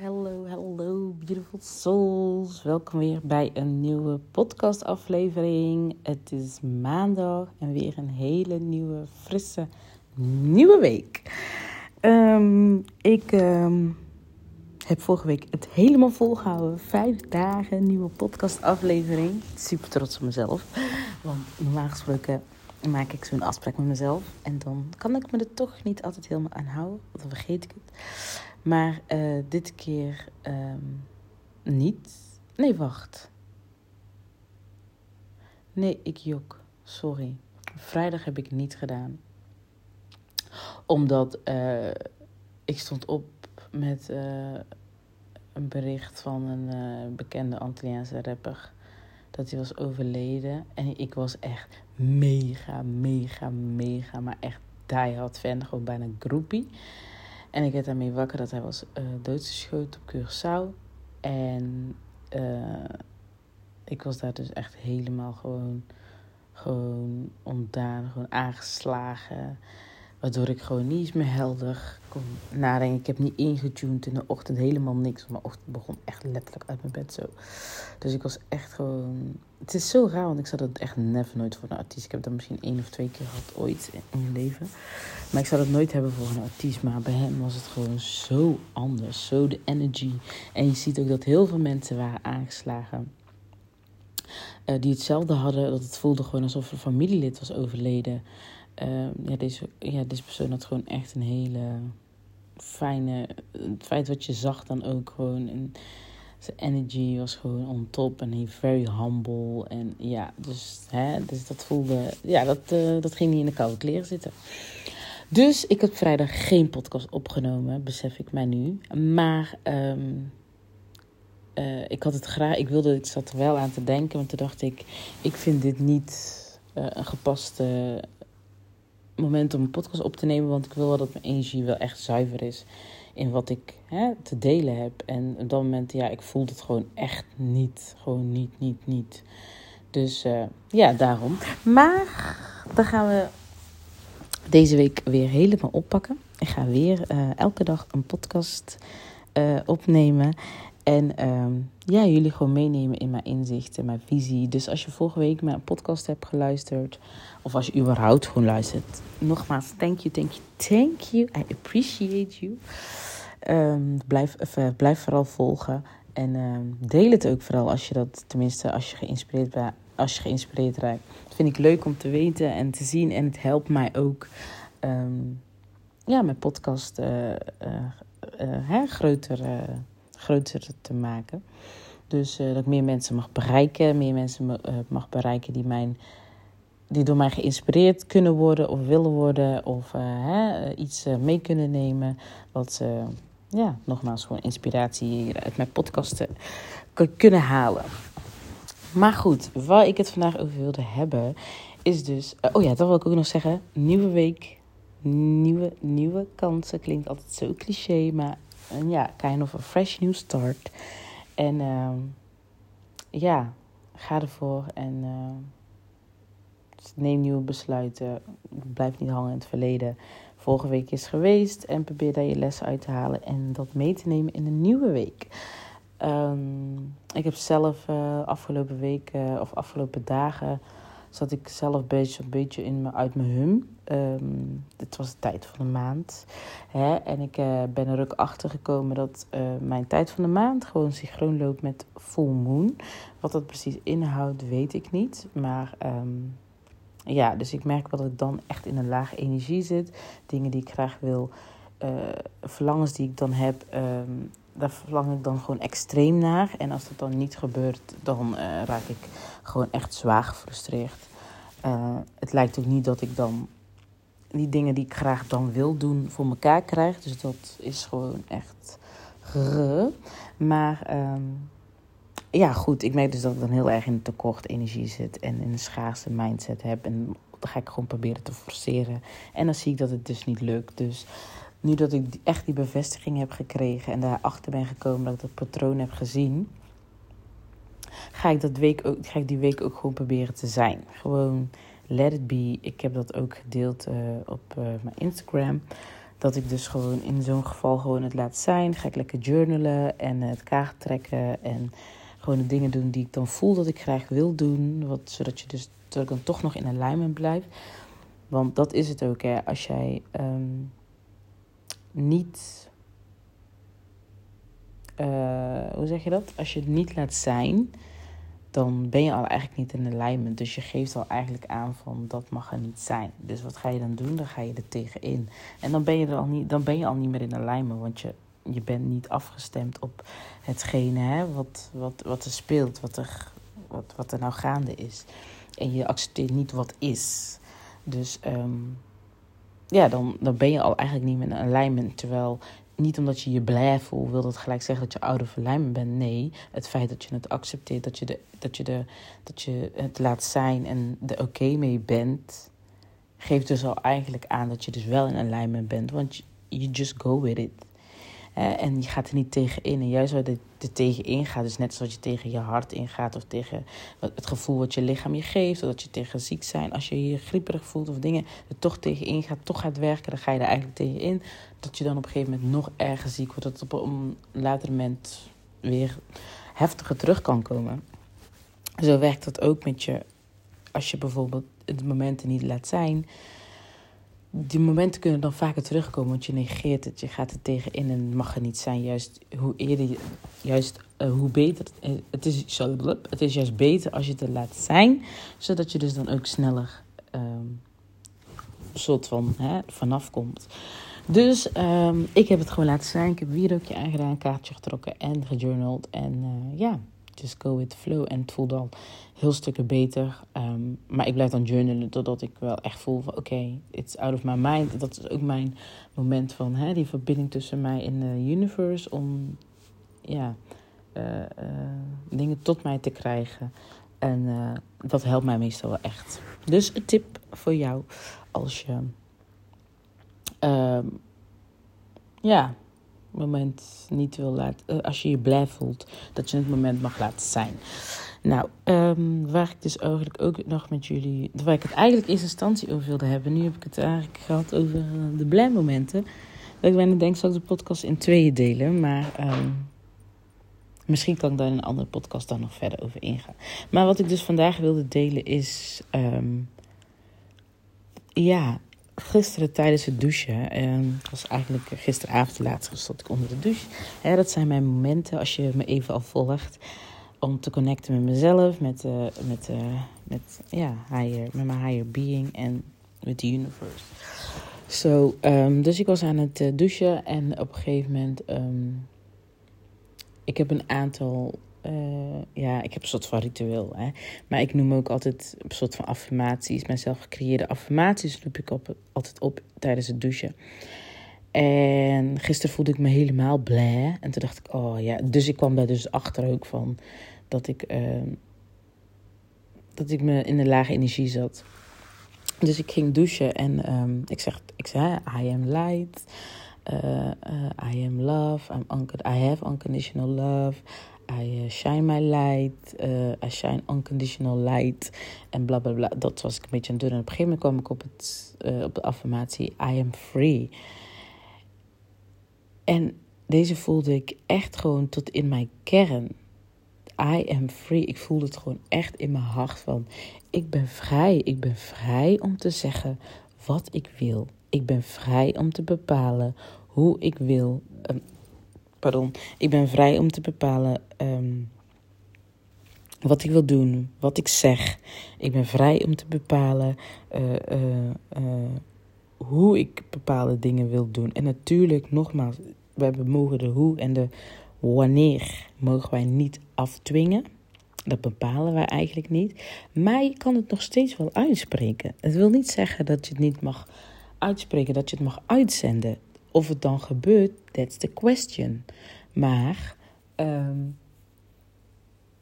hello, hello, beautiful souls. Welkom weer bij een nieuwe podcastaflevering. Het is maandag en weer een hele nieuwe, frisse, nieuwe week. Ehm, ik ehm, heb vorige week het helemaal volgehouden. Vijf dagen nieuwe podcastaflevering. Super trots op mezelf. Want normaal gesproken maak ik zo'n afspraak met mezelf. En dan kan ik me er toch niet altijd helemaal aan houden. Dan vergeet ik het. Maar uh, dit keer um, niet. Nee, wacht. Nee, ik jok. Sorry. Vrijdag heb ik niet gedaan. Omdat uh, ik stond op met uh, een bericht van een bekende Antilliaanse rapper. Dat hij was overleden. En ik was echt mega, mega, mega, maar echt diehard fan. Gewoon bijna groepie. En ik werd daarmee wakker dat hij was uh, doodgeschoten op Curaçao. En uh, ik was daar dus echt helemaal gewoon, gewoon ontdaan, gewoon aangeslagen. Waardoor ik gewoon niet eens meer helder kon nadenken. Ik heb niet ingetuned in de ochtend, helemaal niks. Mijn ochtend begon echt letterlijk uit mijn bed zo. Dus ik was echt gewoon... Het is zo raar, want ik zat het echt never nooit voor een artiest. Ik heb dat misschien één of twee keer gehad ooit in mijn leven. Maar ik zou dat nooit hebben voor een artiest. Maar bij hem was het gewoon zo anders. Zo de energy. En je ziet ook dat heel veel mensen waren aangeslagen. Uh, die hetzelfde hadden. Dat het voelde gewoon alsof een familielid was overleden. Uh, ja, deze, ja, deze persoon had gewoon echt een hele fijne. Het feit wat je zag dan ook gewoon. En zijn energy was gewoon on top en hij very humble. En ja, dus, hè, dus dat voelde. Ja, dat, uh, dat ging niet in de koude kleren zitten. Dus ik heb vrijdag geen podcast opgenomen, besef ik mij nu. Maar um, uh, ik had het graag. Ik wilde, ik zat er wel aan te denken, want toen dacht ik, ik vind dit niet uh, een gepaste moment om een podcast op te nemen. Want ik wil wel dat mijn energie wel echt zuiver is in wat ik hè, te delen heb. En op dat moment, ja, ik voel het gewoon echt niet. Gewoon niet, niet, niet. Dus uh, ja, daarom. Maar dan gaan we deze week weer helemaal oppakken. Ik ga weer uh, elke dag een podcast uh, opnemen. En um, ja, jullie gewoon meenemen in mijn inzichten, mijn visie. Dus als je vorige week mijn podcast hebt geluisterd, of als je überhaupt gewoon luistert, nogmaals, thank you, thank you, thank you. I appreciate you. Um, blijf, uh, blijf vooral volgen. En um, deel het ook vooral als je dat, tenminste, als je geïnspireerd bent, als je geïnspireerd raakt. Dat vind ik leuk om te weten en te zien. En het helpt mij ook, ja, mijn podcast uh, uh, hè, groter groter te maken. Dus uh, dat ik meer mensen mag bereiken, meer mensen uh, mag bereiken die, mijn, die door mij geïnspireerd kunnen worden of willen worden of uh, hè, iets mee kunnen nemen. Wat ze, ja, nogmaals, gewoon inspiratie uit mijn podcasten kunnen halen. Maar goed, waar ik het vandaag over wilde hebben, is dus. oh ja, dat wil ik ook nog zeggen. Nieuwe week, nieuwe, nieuwe kansen. Klinkt altijd zo cliché, maar en ja, kind of a fresh new start. En uh, ja, ga ervoor en uh, neem nieuwe besluiten. Blijf niet hangen in het verleden. Vorige week is geweest en probeer daar je lessen uit te halen en dat mee te nemen in een nieuwe week. Um, ik heb zelf uh, afgelopen weken of afgelopen dagen zat ik zelf beetje, een beetje in me, uit mijn hum. Um, het was de tijd van de maand. Hè? En ik uh, ben er ook achter gekomen dat uh, mijn tijd van de maand gewoon synchroon loopt met full moon. Wat dat precies inhoudt, weet ik niet. Maar um, ja, dus ik merk wel dat ik dan echt in een lage energie zit. Dingen die ik graag wil, uh, verlangens die ik dan heb, um, daar verlang ik dan gewoon extreem naar. En als dat dan niet gebeurt, dan uh, raak ik gewoon echt zwaar gefrustreerd. Uh, het lijkt ook niet dat ik dan die dingen die ik graag dan wil doen voor elkaar krijg. Dus dat is gewoon echt grrr. Maar um, ja, goed. Ik merk dus dat ik dan heel erg in tekort energie zit en in een schaarse mindset heb. En dan ga ik gewoon proberen te forceren. En dan zie ik dat het dus niet lukt. Dus nu dat ik echt die bevestiging heb gekregen en daarachter ben gekomen dat ik dat patroon heb gezien, ga ik, dat week ook, ga ik die week ook gewoon proberen te zijn. Gewoon let it be. Ik heb dat ook gedeeld uh, op uh, mijn Instagram. dat ik dus gewoon in zo'n geval gewoon het laat zijn. Ga ik lekker journalen en het kaart trekken en gewoon de dingen doen die ik dan voel dat ik graag wil doen. Wat, zodat je dus dan toch nog in alignment blijf. Want dat is het ook, hè. Als jij ehm, niet... Uh, hoe zeg je dat? Als je het niet laat zijn dan ben je al eigenlijk niet in alignment. Dus je geeft al eigenlijk aan van dat mag er niet zijn. Dus wat ga je dan doen? Dan ga je er tegenin. En dan ben je, er al, niet, dan ben je al niet meer in alignment, want je, je bent niet afgestemd op hetgene hè, wat, wat, wat er speelt, wat er, wat, wat er nou gaande is. En je accepteert niet wat is. Dus um, ja, dan, dan ben je al eigenlijk niet meer in alignment. Terwijl niet omdat je je blij voelt, wil dat gelijk zeggen dat je oude verlijmen bent. Nee, het feit dat je het accepteert, dat je, de, dat je, de, dat je het laat zijn en er oké mee bent, geeft dus al eigenlijk aan dat je dus wel in alignment bent. Want you just go with it en je gaat er niet tegen in. En juist waar je er tegen ingaat, dus net zoals je tegen je hart ingaat of tegen het gevoel wat je lichaam je geeft, of dat je tegen ziek zijn, als je je grieperig voelt of dingen er toch tegen ingaat, toch gaat werken, dan ga je er eigenlijk tegen in. Dat je dan op een gegeven moment nog erger ziek wordt, dat het op een later moment weer heftiger terug kan komen. Zo werkt dat ook met je, als je bijvoorbeeld de momenten niet laat zijn die momenten kunnen dan vaker terugkomen, want je negeert het, je gaat er tegenin en mag er niet zijn. Juist hoe eerder, juist uh, hoe beter. Het is, het is juist beter als je het laat zijn, zodat je dus dan ook sneller um, soort van hè, vanaf komt. Dus um, ik heb het gewoon laten zijn. Ik heb wierookje aangedaan, kaartje getrokken en gejournald. En uh, ja, just go with the flow. En het voelde al heel stukken beter. Um, maar ik blijf dan journalen totdat ik wel echt voel van oké, it's out of my mind. Dat is ook mijn moment van hè, die verbinding tussen mij en de universe. Om ja, uh, uh, dingen tot mij te krijgen. En uh, dat helpt mij meestal wel echt. Dus een tip voor jou als je um, ja, moment niet wil laten. als je je blij voelt, dat je het moment mag laten zijn. Nou, um, waar ik dus eigenlijk ook nog met jullie. Waar ik het eigenlijk in eerste instantie over wilde hebben. Nu heb ik het eigenlijk gehad over uh, de blij momenten. Dat ik bijna denk, zal ik de podcast in tweeën delen. Maar um, misschien kan ik daar in een andere podcast dan nog verder over ingaan. Maar wat ik dus vandaag wilde delen is. Um, ja, gisteren tijdens het douchen. Um, was eigenlijk gisteravond laatst stond ik onder de douche. Ja, dat zijn mijn momenten als je me even al volgt om te connecten met mezelf, met, uh, met, uh, met, ja, higher, met mijn higher being en met de universe. So, um, dus ik was aan het uh, douchen en op een gegeven moment, um, ik heb een aantal, ja, ik heb een soort van ritueel, hè. Maar ik noem ook altijd een soort van affirmaties, mijn zelf gecreëerde affirmaties roep ik op, altijd op tijdens het douchen. En gisteren voelde ik me helemaal blij. En toen dacht ik, oh ja. Dus ik kwam daar dus achter ook van dat ik, uh, dat ik me in een lage energie zat. Dus ik ging douchen en um, ik zeg, ik zei, I am light, uh, uh, I am love, I'm I have unconditional love, I uh, shine my light, uh, I shine unconditional light en bla bla bla. Dat was ik een beetje aan het doen. En op een gegeven moment kwam ik op, het, uh, op de affirmatie, I am free. En deze voelde ik echt gewoon tot in mijn kern. I am free. Ik voelde het gewoon echt in mijn hart van ik ben vrij. Ik ben vrij om te zeggen wat ik wil. Ik ben vrij om te bepalen hoe ik wil. Ik ben vrij om te bepalen um, wat ik wil doen, wat ik zeg. Ik ben vrij om te bepalen uh, uh, uh, hoe ik bepaalde dingen wil doen. En natuurlijk, nogmaals, we mogen de hoe en de wanneer mogen wij niet afdwingen. Dat bepalen wij eigenlijk niet. Maar je kan het nog steeds wel uitspreken. Het wil niet zeggen dat je het niet mag uitspreken, dat je het mag uitzenden. Of het dan gebeurt, that's the question. Maar um,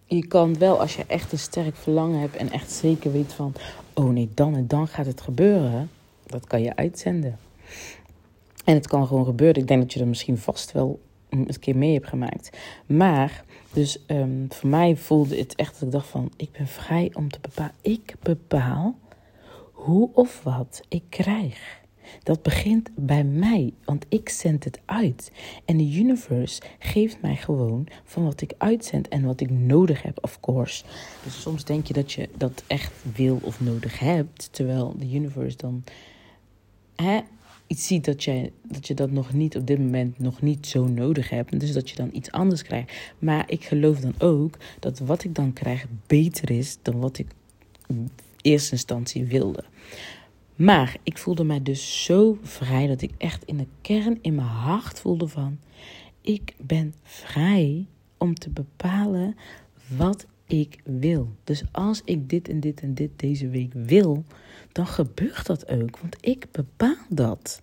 je kan wel, als je echt een sterk verlangen hebt en echt zeker weet van, oh nee, dan en dan gaat het gebeuren, dat kan je uitzenden. En het kan gewoon gebeuren. Ik denk dat je er misschien vast wel een keer mee heb gemaakt. Maar, dus um, voor mij voelde het echt dat ik dacht van... ik ben vrij om te bepalen. Ik bepaal hoe of wat ik krijg. Dat begint bij mij, want ik zend het uit. En de universe geeft mij gewoon van wat ik uitzend en wat ik nodig heb, of course. Dus soms denk je dat je dat echt wil of nodig hebt, terwijl de universe dan hè, iets ziet dat dat je dat nog niet op dit moment nog niet zo nodig hebt. Dus dat je dan iets anders krijgt. Maar ik geloof dan ook dat wat ik dan krijg beter is dan wat ik in eerste instantie wilde. Maar ik voelde mij dus zo vrij dat ik echt in de kern, in mijn hart voelde van... Ik ben vrij om te bepalen wat ik wil. Dus als ik dit en dit en dit deze week wil, dan gebeurt dat ook. Want ik bepaal dat.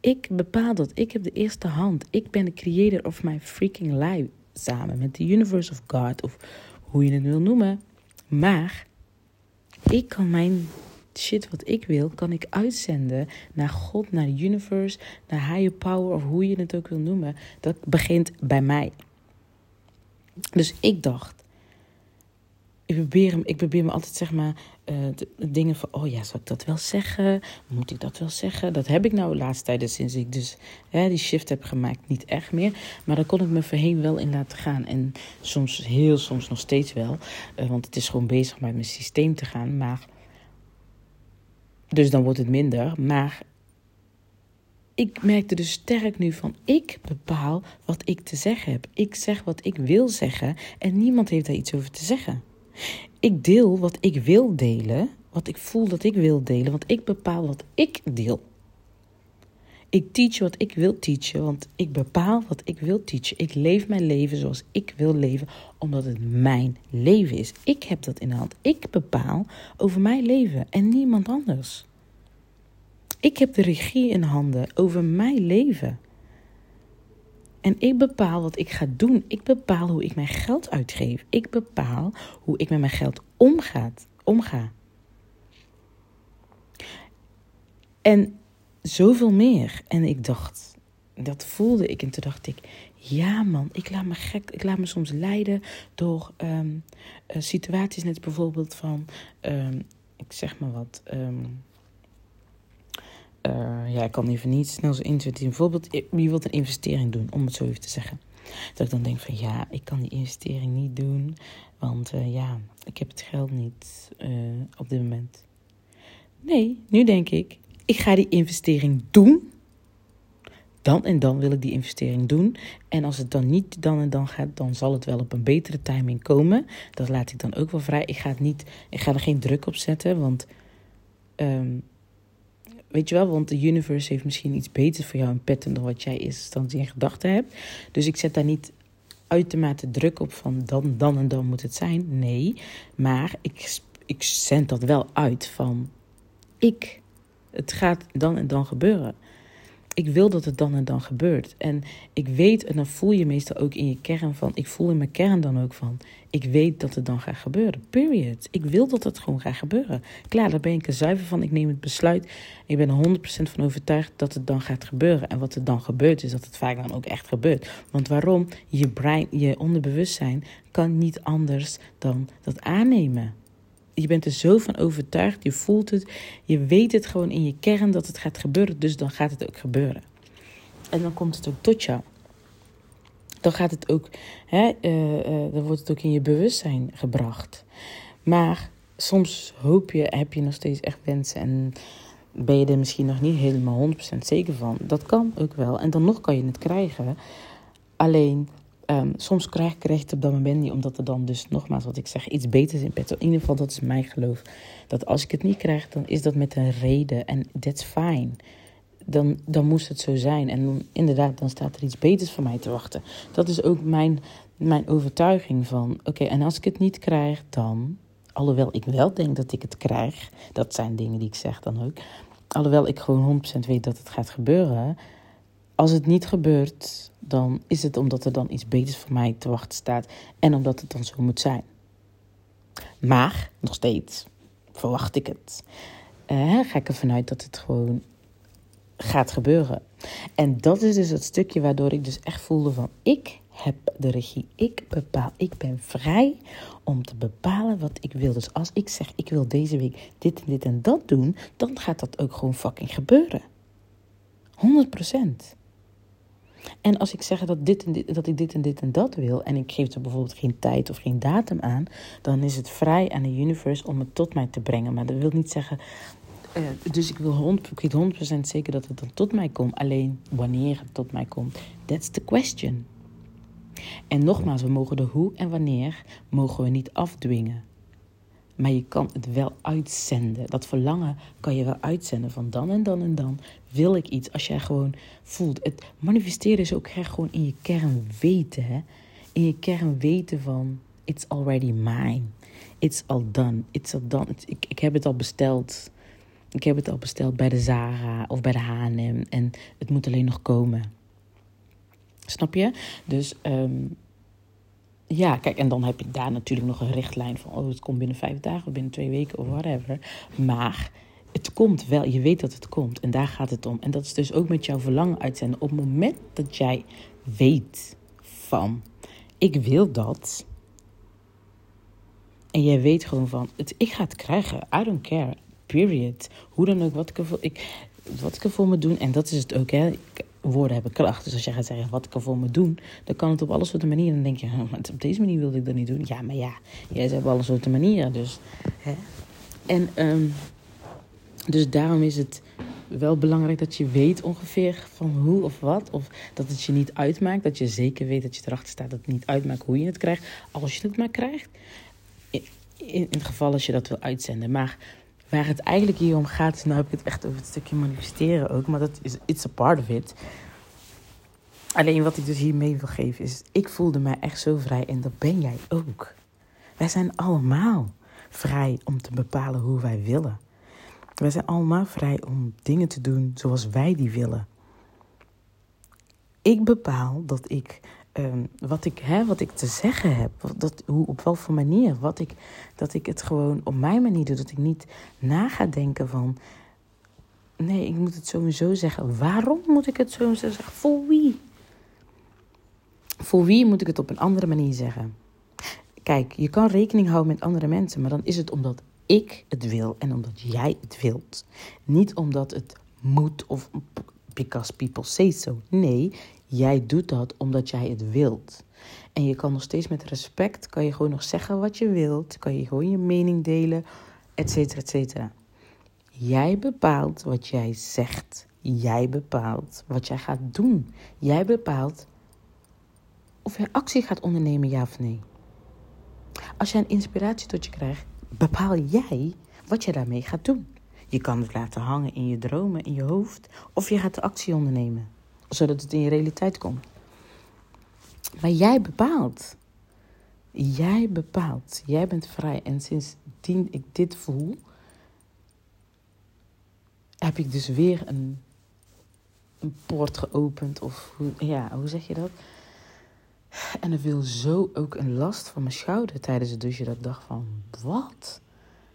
Ik bepaal dat. Ik heb de eerste hand. Ik ben de creator of my freaking life. Samen met de universe of God, of hoe je het wil noemen. Maar ik kan mijn shit wat ik wil, kan ik uitzenden naar God, naar de universe, naar higher power, of hoe je het ook wil noemen. Dat begint bij mij. Dus ik dacht, ik probeer, ik probeer me altijd zeg maar de, dingen van, oh ja, zal ik dat wel zeggen? Moet ik dat wel zeggen? Dat heb ik nou de laatste tijden sinds ik dus hè, die shift heb gemaakt niet echt meer. Maar daar kon ik me voorheen wel in laten gaan. En soms, heel soms nog steeds wel. Uh, want het is gewoon bezig met mijn systeem te gaan. Maar, dus dan wordt het minder. Maar ik merkte dus sterk nu van, ik bepaal wat ik te zeggen heb. Ik zeg wat ik wil zeggen en niemand heeft daar iets over te zeggen. Ik deel wat ik wil delen, wat ik voel dat ik wil delen, want ik bepaal wat ik deel. Ik teach wat ik wil teachen, want ik bepaal wat ik wil teachen. Ik leef mijn leven zoals ik wil leven, omdat het mijn leven is. Ik heb dat in de hand. Ik bepaal over mijn leven en niemand anders. Ik heb de regie in handen over mijn leven. En ik bepaal wat ik ga doen. Ik bepaal hoe ik mijn geld uitgeef. Ik bepaal hoe ik met mijn geld omgaat, omga. En zoveel meer. En ik dacht, dat voelde ik. En toen dacht ik, ja man, ik laat me gek. Ik laat me soms leiden door um, situaties. Net bijvoorbeeld van, um, ik zeg maar wat. Um, uh, ja, ik kan even niet snel zo inzetten. Bijvoorbeeld, je wilt een investering doen, om het zo even te zeggen. Dat ik dan denk van ja, ik kan die investering niet doen. Want uh, ja, ik heb het geld niet op dit moment. Nee, nu denk ik, ik ga die investering doen. Dan en dan wil ik die investering doen. En als het dan niet dan en dan gaat, dan zal het wel op een betere timing komen. Dat laat ik dan ook wel vrij. Ik ga, het niet, ik ga er geen druk op zetten, want... Um, Weet je wel, want de universe heeft misschien iets beters voor jou in petten dan wat jij in in gedachten hebt. Dus ik zet daar niet uitermate druk op van dan, dan en dan moet het zijn. Nee, maar ik, ik zend dat wel uit van ik. Het gaat dan en dan gebeuren ik wil dat het dan en dan gebeurt. En ik weet, en dan voel je meestal ook in je kern van, ik voel in mijn kern dan ook van, ik weet dat het dan gaat gebeuren. Period. Ik wil dat het gewoon gaat gebeuren. Klaar, daar ben ik er zuiver van. Ik neem het besluit. Ik ben er 100% van overtuigd dat het dan gaat gebeuren. En wat er dan gebeurt, is dat het vaak dan ook echt gebeurt. Want waarom? Je brein, je onderbewustzijn kan niet anders dan dat aannemen je bent er zo van overtuigd, je voelt het, je weet het gewoon in je kern dat het gaat gebeuren, dus dan gaat het ook gebeuren. En dan komt het ook tot jou. Dan gaat het ook, hè, uh, uh, dan wordt het ook in je bewustzijn gebracht. Maar soms hoop je, heb je nog steeds echt wensen en ben je er misschien nog niet helemaal 100% zeker van. Dat kan ook wel. En dan nog kan je het krijgen. Alleen Um, soms krijg ik recht op dat moment niet, omdat er dan dus nogmaals wat ik zeg, iets beters in pet. In ieder geval, dat is mijn geloof. Dat als ik het niet krijg, dan is dat met een reden. En that's fine. Dan, dan moest het zo zijn. En inderdaad, dan staat er iets beters voor mij te wachten. Dat is ook mijn, mijn overtuiging van, oké, en als ik het niet krijg, dan... Alhoewel ik wel denk dat ik het krijg. Dat zijn dingen die ik zeg dan ook. Alhoewel ik gewoon 100% weet dat het gaat gebeuren als het niet gebeurt, dan is het omdat er dan iets beters voor mij te wachten staat en omdat het dan zo moet zijn. Maar nog steeds verwacht ik het. Uh, ga ik ervan uit dat het gewoon gaat gebeuren. En dat is dus het stukje waardoor ik dus echt voelde van ik heb de regie. Ik bepaal. Ik ben vrij om te bepalen wat ik wil. Dus als ik zeg, ik wil deze week dit en dit en dat doen, dan gaat dat ook gewoon fucking gebeuren. 100%. En als ik zeg dat, dit en dit, dat ik dit en dit en dat wil, en ik geef er bijvoorbeeld geen tijd of geen datum aan, dan is het vrij aan de universe om het tot mij te brengen. Maar dat wil niet zeggen. Uh, dus ik wil 100, ik weet 100% zeker dat het dan tot mij komt. Alleen wanneer het tot mij komt, that's the question. En nogmaals, we mogen de hoe en wanneer mogen we niet afdwingen. Maar je kan het wel uitzenden. Dat verlangen kan je wel uitzenden. Van dan en dan en dan wil ik iets. Als jij gewoon voelt. Het manifesteren is ook echt gewoon in je kern weten. Hè? In je kern weten van. It's already mine. It's all done. It's all done. ik, ik heb het al besteld. Ik heb het al besteld bij de Zara of bij de H&M. En het moet alleen nog komen. Snap je? Dus um, ja, kijk, en dan heb je daar natuurlijk nog een richtlijn van, oh, het komt binnen vijf dagen of binnen twee weken of whatever. Maar het komt wel, je weet dat het komt en daar gaat het om. En dat is dus ook met jouw verlangen uitzenden. Op het moment dat jij weet van, ik wil dat. En jij weet gewoon van, het, ik ga het krijgen, I don't care, period. Hoe dan ook, wat ik ervoor, ik, wat ik ervoor moet doen. En dat is het ook, hè woorden hebben kracht. Dus als jij gaat zeggen wat ik ervoor moet doen, dan kan het op alle soorten manieren. Dan denk je, op deze manier wilde ik dat niet doen. Ja, maar ja, jij op alle soorten manieren. Dus, hè. En um, dus daarom is het wel belangrijk dat je weet ongeveer van hoe of wat. Of dat het je niet uitmaakt. Dat je zeker weet dat je erachter staat dat het niet uitmaakt hoe je het krijgt. Als je het maar krijgt. In, in het geval als je dat wil uitzenden. Maar Waar het eigenlijk hier om gaat, nou heb ik het echt over het stukje manifesteren ook, maar dat is it's a part of it. Alleen wat ik dus hiermee wil geven is, ik voelde mij echt zo vrij en dat ben jij ook. Wij zijn allemaal vrij om te bepalen hoe wij willen. Wij zijn allemaal vrij om dingen te doen zoals wij die willen. Ik bepaal dat ik Ehm, wat, ik, hè, wat ik te zeggen heb. Dat, hoe, op welke manier. Wat ik, dat ik het gewoon op mijn manier doe. Dat ik niet na ga denken van. Nee, ik moet het sowieso zeggen. Waarom moet ik het zo zeggen? Voor wie? Voor wie moet ik het op een andere manier zeggen? Kijk, je kan rekening houden met andere mensen, maar dan is het omdat ik het wil en omdat jij het wilt. Niet omdat het moet of because people say so. Nee, Jij doet dat omdat jij het wilt. En je kan nog steeds met respect, kan je gewoon nog zeggen wat je wilt. Kan je gewoon je mening delen, et cetera, et cetera. Jij bepaalt wat jij zegt. Jij bepaalt wat jij gaat doen. Jij bepaalt of je actie gaat ondernemen, ja of nee. Als jij een inspiratie tot je krijgt, bepaal jij wat je daarmee gaat doen. Je kan het laten hangen in je dromen, in je hoofd, of je gaat de actie ondernemen zodat het in je realiteit komt. Maar jij bepaalt. Jij bepaalt. Jij bent vrij. En sindsdien ik dit voel, heb ik dus weer een, een poort geopend. Of hoe, ja, hoe zeg je dat? En er viel zo ook een last van mijn schouder tijdens het douchen. Dat ik dacht van, wat?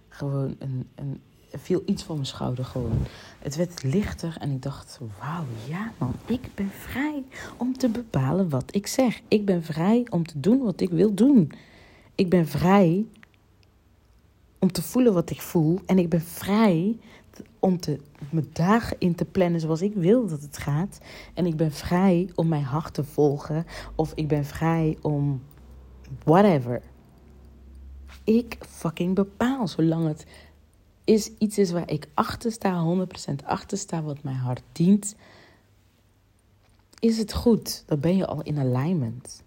Gewoon een, een viel iets van mijn schouder gewoon. Het werd lichter en ik dacht, wauw, ja man, ik ben vrij om te bepalen wat ik zeg. Ik ben vrij om te doen wat ik wil doen. Ik ben vrij om te voelen wat ik voel. En ik ben vrij om te, mijn dagen in te plannen zoals ik wil dat het gaat. En ik ben vrij om mijn hart te volgen. Of ik ben vrij om whatever. Ik fucking bepaal zolang het is iets is waar ik achter sta, 100% achter sta, wat mijn hart dient, is het goed. Dan ben je al in alignment.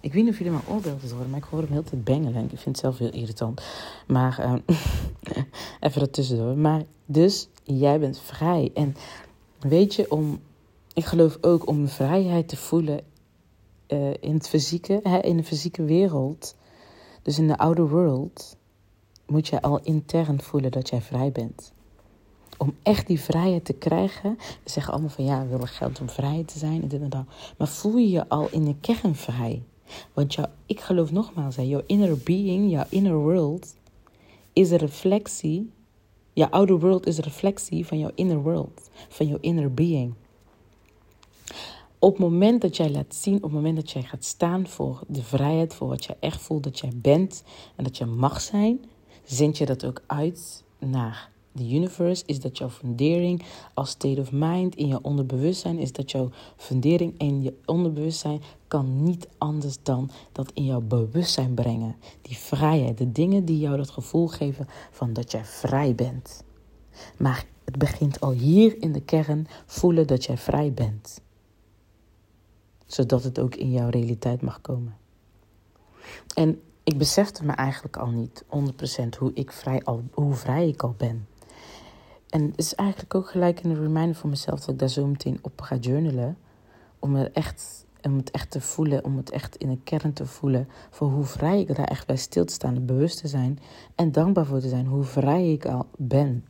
Ik weet niet of jullie mijn oorbelden horen, maar ik hoor hem heel tijd bengelen. Ik vind het zelf heel irritant. Maar uh, even ertussendoor. Maar dus, jij bent vrij. En weet je, om, ik geloof ook om vrijheid te voelen uh, in het fysieke, hè, in de fysieke wereld. Dus in de outer world moet je al intern voelen dat jij vrij bent. Om echt die vrijheid te krijgen. We zeggen allemaal van ja, we willen geld om vrij te zijn en dit en dat. Maar voel je je al in de kern vrij? Want jou, ik geloof nogmaals, hè, jouw inner being, jouw inner world, is een reflectie. Jouw outer world is een reflectie van jouw inner world, van jouw inner being. Op het moment dat jij laat zien, op het moment dat jij gaat staan voor de vrijheid, voor wat jij echt voelt dat jij bent en dat je mag zijn, zend je dat ook uit naar de universe. Is dat jouw fundering als state of mind in je onderbewustzijn? Is dat jouw fundering in je onderbewustzijn kan niet anders dan dat in jouw bewustzijn brengen. Die vrijheid, de dingen die jou dat gevoel geven van dat jij vrij bent. Maar het begint al hier in de kern voelen dat jij vrij bent. Zodat het ook in jouw realiteit mag komen. En ik besefte me eigenlijk al niet 100% hoe, ik vrij al, hoe vrij ik al ben. En het is eigenlijk ook gelijk een reminder voor mezelf dat ik daar zo meteen op ga journalen. Om het echt, om het echt te voelen, om het echt in een kern te voelen. Voor hoe vrij ik daar echt bij stil te staan, bewust te zijn. En dankbaar voor te zijn hoe vrij ik al ben.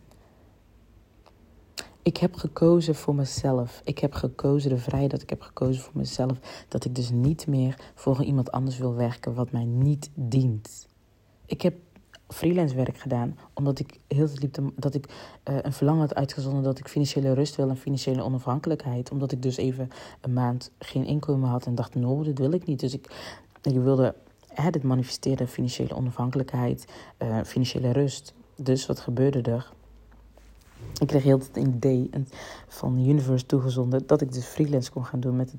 Ik heb gekozen voor mezelf. Ik heb gekozen de vrijheid dat ik heb gekozen voor mezelf. Dat ik dus niet meer voor iemand anders wil werken wat mij niet dient. Ik heb freelance werk gedaan omdat ik heel liep dat ik uh, een verlangen had uitgezonden dat ik financiële rust wil en financiële onafhankelijkheid. Omdat ik dus even een maand geen inkomen had en dacht, no, dit wil ik niet. Dus ik, ik wilde hè, dit manifesteren, financiële onafhankelijkheid, uh, financiële rust. Dus wat gebeurde er? Ik kreeg heel het idee van de universe toegezonden dat ik dus freelance kon gaan doen met,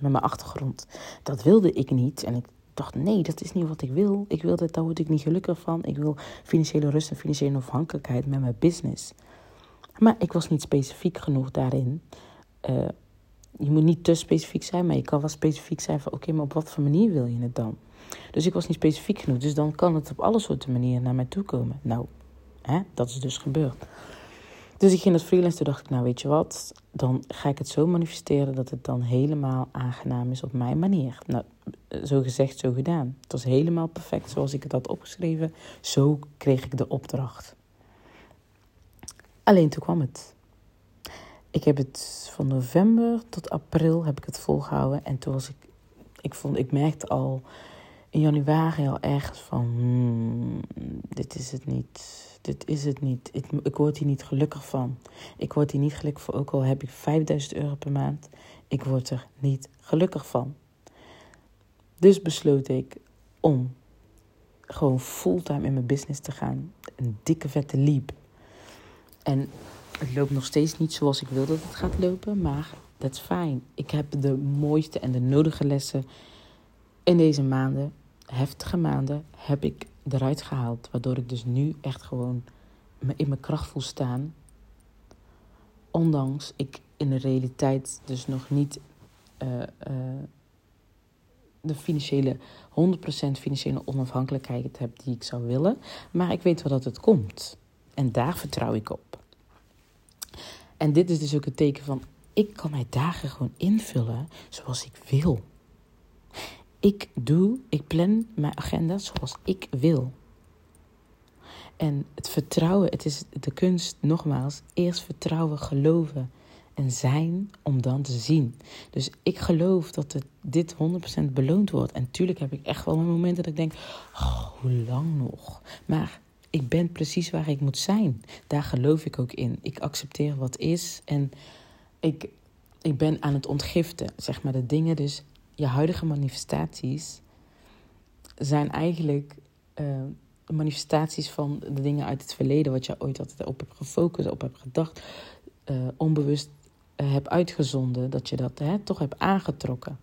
met mijn achtergrond. Dat wilde ik niet en ik dacht, nee, dat is niet wat ik wil. Ik wil dat, daar word ik niet gelukkig van. Ik wil financiële rust en financiële afhankelijkheid met mijn business. Maar ik was niet specifiek genoeg daarin. Uh, je moet niet te specifiek zijn, maar je kan wel specifiek zijn van... oké, maar op wat voor manier wil je het dan? Dus ik was niet specifiek genoeg. Dus dan kan het op alle soorten manieren naar mij toe komen. Nou, hè, dat is dus gebeurd. Dus ik ging als freelance, toen dacht ik, nou weet je wat, dan ga ik het zo manifesteren dat het dan helemaal aangenaam is op mijn manier. Nou, zo gezegd, zo gedaan. Het was helemaal perfect zoals ik het had opgeschreven. Zo kreeg ik de opdracht. Alleen toen kwam het. Ik heb het van november tot april heb ik het volgehouden. En toen was ik, ik vond, ik merkte al in januari al ergens van, hmm, dit is het niet dit is het niet. Ik, ik word hier niet gelukkig van. Ik word hier niet gelukkig van, ook al heb ik 5000 euro per maand. Ik word er niet gelukkig van. Dus besloot ik om gewoon fulltime in mijn business te gaan. Een dikke vette leap. En het loopt nog steeds niet zoals ik wil dat het gaat lopen, maar dat is fijn. Ik heb de mooiste en de nodige lessen in deze maanden, heftige maanden, heb ik eruit gehaald. Waardoor ik dus nu echt gewoon in mijn kracht voel staan. Ondanks ik in de realiteit dus nog niet uh, uh, de financiële, 100% financiële onafhankelijkheid heb die ik zou willen. Maar ik weet wel dat het komt. En daar vertrouw ik op. En dit is dus ook een teken van, ik kan mijn dagen gewoon invullen zoals ik wil. Ik doe, ik plan mijn agenda zoals ik wil. En het vertrouwen, het is de kunst, nogmaals, eerst vertrouwen, geloven en zijn om dan te zien. Dus ik geloof dat het, dit 100% beloond wordt. En tuurlijk heb ik echt wel mijn momenten dat ik denk, hoe lang nog? Maar ik ben precies waar ik moet zijn. Daar geloof ik ook in. Ik accepteer wat is en ik, ik ben aan het ontgiften, zeg maar, de dingen dus je huidige manifestaties zijn eigenlijk uh, manifestaties van de dingen uit het verleden, wat je ooit altijd op hebt gefocust, op hebt gedacht, uh, onbewust uh, hebt uitgezonden, dat je dat hè, toch hebt aangetrokken.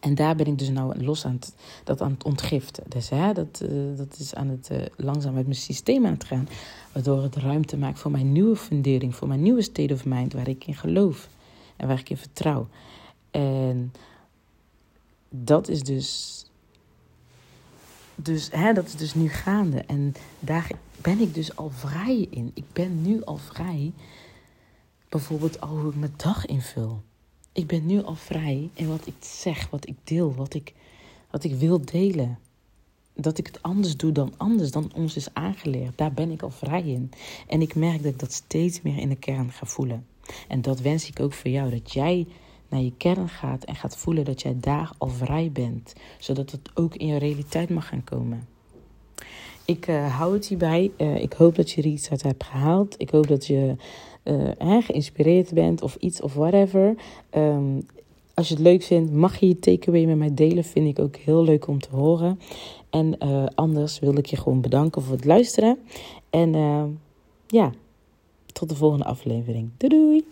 En daar ben ik dus nou los aan het, dat aan het ontgiften. Dus hè, dat, dat is aan het langzaam met mijn systeem aan het gaan. Waardoor het ruimte maakt voor mijn nieuwe fundering, voor mijn nieuwe state of mind, waar ik in geloof en waar ik in vertrouw. En dat is dus. Dus hè, dat is dus nu gaande. En daar ben ik dus al vrij in. Ik ben nu al vrij. Bijvoorbeeld al hoe ik mijn dag invul. Ik ben nu al vrij in wat ik zeg, wat ik deel, wat ik, wat ik wil delen. Dat ik het anders doe dan anders, dan ons is aangeleerd. Daar ben ik al vrij in. En ik merk dat ik dat steeds meer in de kern ga voelen. En dat wens ik ook voor jou. Dat jij naar je kern gaat en gaat voelen dat jij daar al vrij bent, zodat het ook in je realiteit mag gaan komen. Ik uh, hou het hierbij. Uh, ik hoop dat je er iets uit hebt gehaald. Ik hoop dat je uh, geïnspireerd bent of iets of whatever. Um, als je het leuk vindt, mag je je takeaway met mij delen. Vind ik ook heel leuk om te horen. En anders wil ik je gewoon bedanken voor het luisteren. En ja, tot de volgende aflevering. Doei doei!